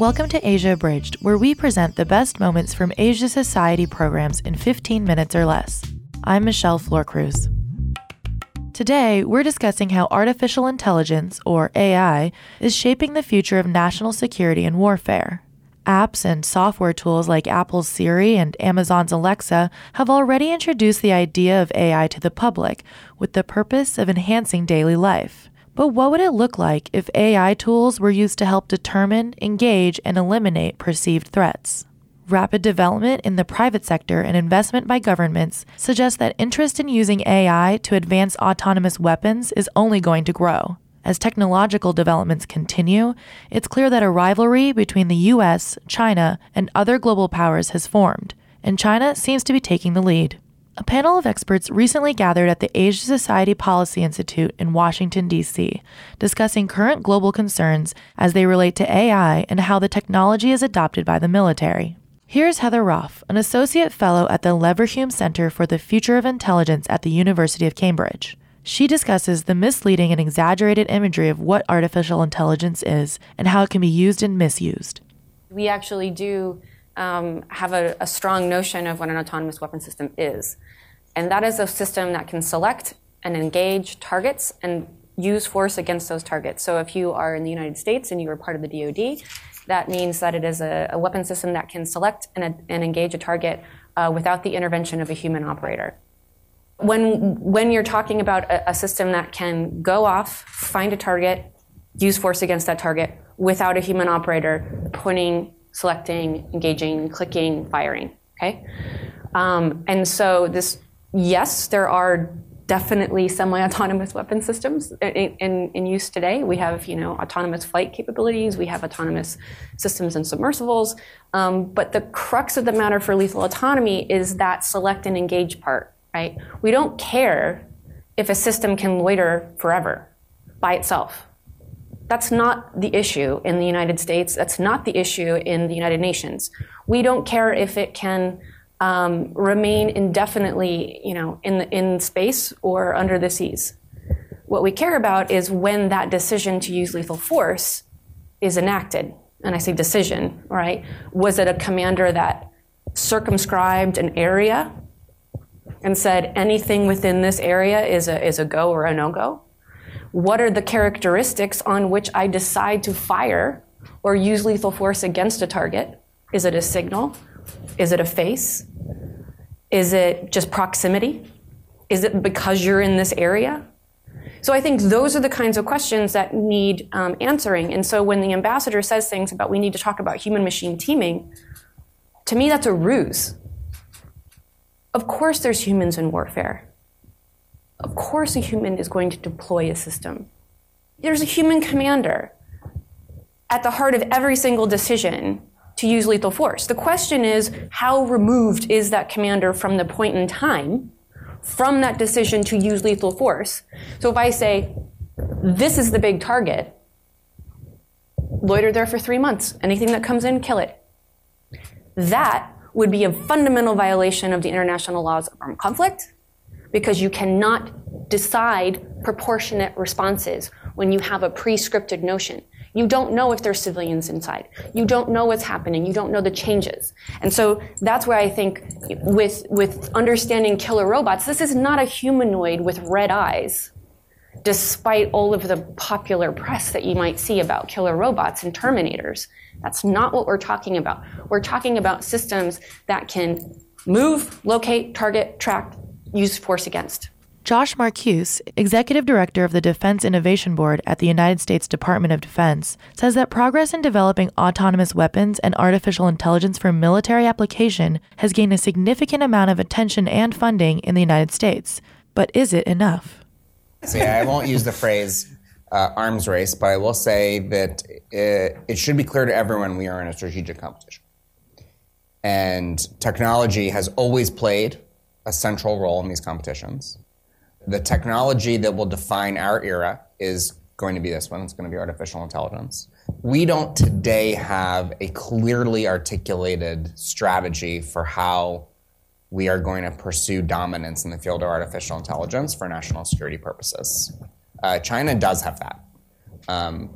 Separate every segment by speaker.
Speaker 1: Welcome to Asia Abridged, where we present the best moments from Asia Society programs in 15 minutes or less. I'm Michelle Florcruz. Today, we're discussing how artificial intelligence, or AI, is shaping the future of national security and warfare. Apps and software tools like Apple's Siri and Amazon's Alexa have already introduced the idea of AI to the public with the purpose of enhancing daily life. But what would it look like if AI tools were used to help determine, engage, and eliminate perceived threats? Rapid development in the private sector and investment by governments suggest that interest in using AI to advance autonomous weapons is only going to grow. As technological developments continue, it's clear that a rivalry between the US, China, and other global powers has formed, and China seems to be taking the lead. A panel of experts recently gathered at the Asia Society Policy Institute in Washington, D.C., discussing current global concerns as they relate to AI and how the technology is adopted by the military. Here's Heather Roff, an associate fellow at the Leverhulme Center for the Future of Intelligence at the University of Cambridge. She discusses the misleading and exaggerated imagery of what artificial intelligence is and how it can be used and misused.
Speaker 2: We actually do um, have a, a strong notion of what an autonomous weapon system is. And that is a system that can select and engage targets and use force against those targets. So if you are in the United States and you are part of the DoD, that means that it is a, a weapon system that can select and, and engage a target uh, without the intervention of a human operator. When, when you're talking about a, a system that can go off, find a target, use force against that target without a human operator pointing selecting, engaging, clicking, firing. Okay, um, and so this, yes, there are definitely semi-autonomous weapon systems in, in, in, use today. We have, you know, autonomous flight capabilities. We have autonomous systems and submersibles. Um, but the crux of the matter for lethal autonomy is that select and engage part, right? We don't care if a system can loiter forever by itself. That's not the issue in the United States. That's not the issue in the United Nations. We don't care if it can um, remain indefinitely, you know, in, in space or under the seas. What we care about is when that decision to use lethal force is enacted. And I say decision, right? Was it a commander that circumscribed an area and said anything within this area is a, is a go or a no go? What are the characteristics on which I decide to fire or use lethal force against a target? Is it a signal? Is it a face? Is it just proximity? Is it because you're in this area? So I think those are the kinds of questions that need um, answering. And so when the ambassador says things about we need to talk about human machine teaming, to me that's a ruse. Of course there's humans in warfare of course a human is going to deploy a system. There's a human commander at the heart of every single decision to use lethal force. The question is, how removed is that commander from the point in time from that decision to use lethal force? So if I say, this is the big target, loiter there for three months. Anything that comes in, kill it. That would be a fundamental violation of the international laws of armed conflict because you cannot decide proportionate responses when you have a pre-scripted notion. You don't know if there's civilians inside. You don't know what's happening. You don't know the changes. And so that's where I think with, with understanding killer robots, this is not a humanoid with red eyes, despite all of the popular press that you might see about killer robots and terminators. That's not what we're talking about. We're talking about systems that can move, locate, target, track, use force against.
Speaker 1: Josh Marcuse, executive director of the Defense Innovation Board at the United States Department of Defense, says that progress in developing autonomous weapons and artificial intelligence for military application has gained a significant amount of attention and funding in the United States. But is it enough?
Speaker 3: So, yeah, I won't use the phrase uh, arms race, but I will say that it, it should be clear to everyone we are in a strategic competition. And technology has always played a central role in these competitions. The technology that will define our era is going to be this one. It's going to be artificial intelligence. We don't today have a clearly articulated strategy for how we are going to pursue dominance in the field of artificial intelligence for national security purposes. Uh, China does have that. Um,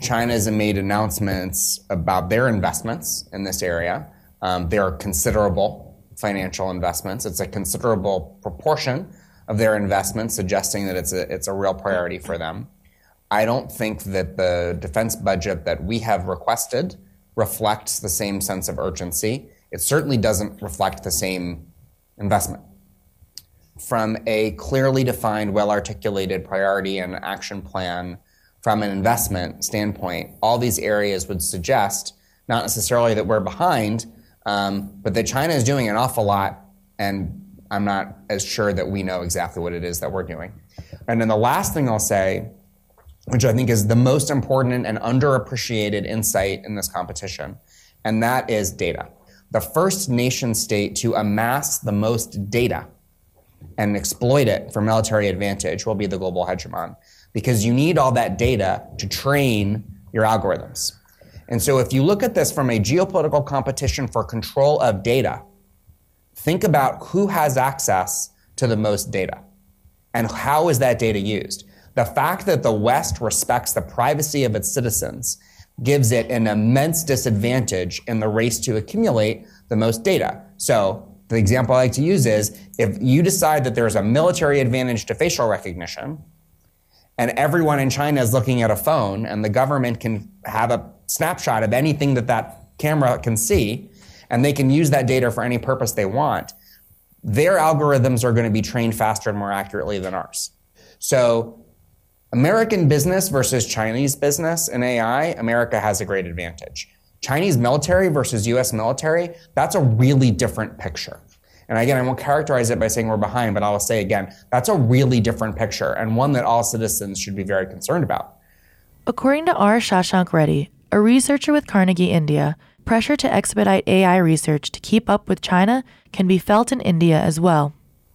Speaker 3: China has made announcements about their investments in this area. Um, are considerable financial investments. It's a considerable proportion of their investments, suggesting that it's a, it's a real priority for them. I don't think that the defense budget that we have requested reflects the same sense of urgency. It certainly doesn't reflect the same investment. From a clearly defined, well articulated priority and action plan from an investment standpoint, all these areas would suggest not necessarily that we're behind, um, but that China is doing an awful lot, and I'm not as sure that we know exactly what it is that we're doing. And then the last thing I'll say which I think is the most important and underappreciated insight in this competition, and that is data. The first nation state to amass the most data and exploit it for military advantage will be the global hegemon because you need all that data to train your algorithms. And so if you look at this from a geopolitical competition for control of data, think about who has access to the most data and how is that data used. The fact that the West respects the privacy of its citizens gives it an immense disadvantage in the race to accumulate the most data. So, the example I like to use is if you decide that there's a military advantage to facial recognition, and everyone in China is looking at a phone, and the government can have a snapshot of anything that that camera can see, and they can use that data for any purpose they want, their algorithms are going to be trained faster and more accurately than ours. So American business versus Chinese business in AI, America has a great advantage. Chinese military versus US military, that's a really different picture. And again, I won't characterize it by saying we're behind, but I will say again, that's a really different picture and one that all citizens should be very concerned about.
Speaker 1: According to R. Shashank Reddy, a researcher with Carnegie India, pressure to expedite AI research to keep up with China can be felt in India as well.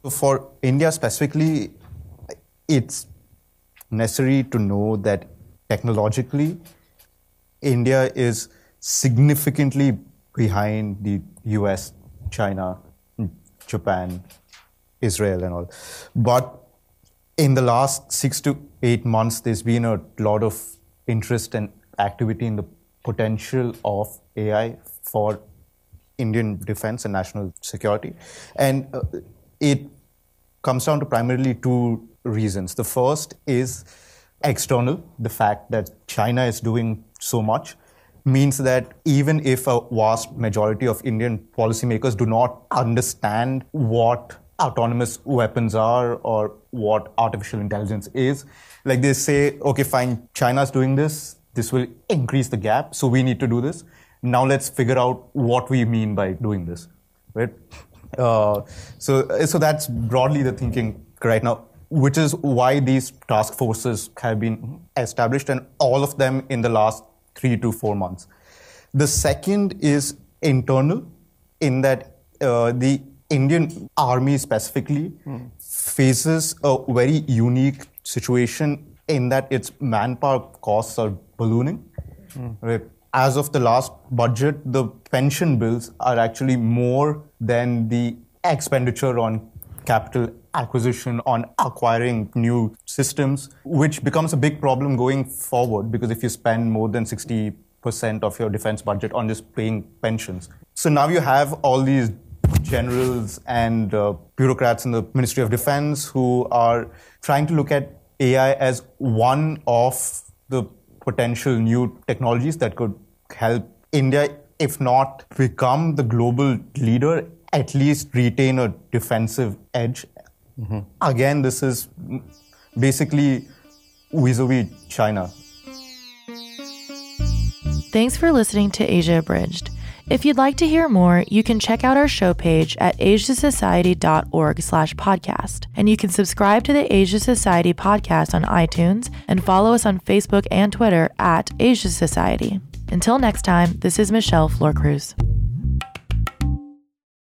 Speaker 4: For India specifically, it's necessary to know that technologically, India is significantly behind the US, China, Japan, Israel, and all. But in the last six to eight months, there's been a lot of interest and activity in the potential of AI for Indian defense and national security. And uh, it comes down to primarily two reasons. The first is external, the fact that China is doing so much means that even if a vast majority of Indian policymakers do not understand what autonomous weapons are or what artificial intelligence is, like they say, okay, fine, China's doing this, this will increase the gap, so we need to do this. Now let's figure out what we mean by doing this, right? Uh, so, so that's broadly the thinking right now which is why these task forces have been established, and all of them in the last three to four months. The second is internal, in that uh, the Indian army specifically mm. faces a very unique situation in that its manpower costs are ballooning. Mm. Right? As of the last budget, the pension bills are actually more than the expenditure on capital acquisition, on acquiring new systems, which becomes a big problem going forward because if you spend more than 60% of your defense budget on just paying pensions. So now you have all these generals and uh, bureaucrats in the Ministry of Defense who are trying to look at AI as one of the potential new technologies that could help India, if not become the global leader, at least retain a defensive edge Mm-hmm. Again, this is basically vis a vis China.
Speaker 1: Thanks for listening to Asia Abridged. If you'd like to hear more, you can check out our show page at asiasociety.org slash podcast. And you can subscribe to the Asia Society podcast on iTunes and follow us on Facebook and Twitter at Asia Society. Until next time, this is Michelle Flor Cruz.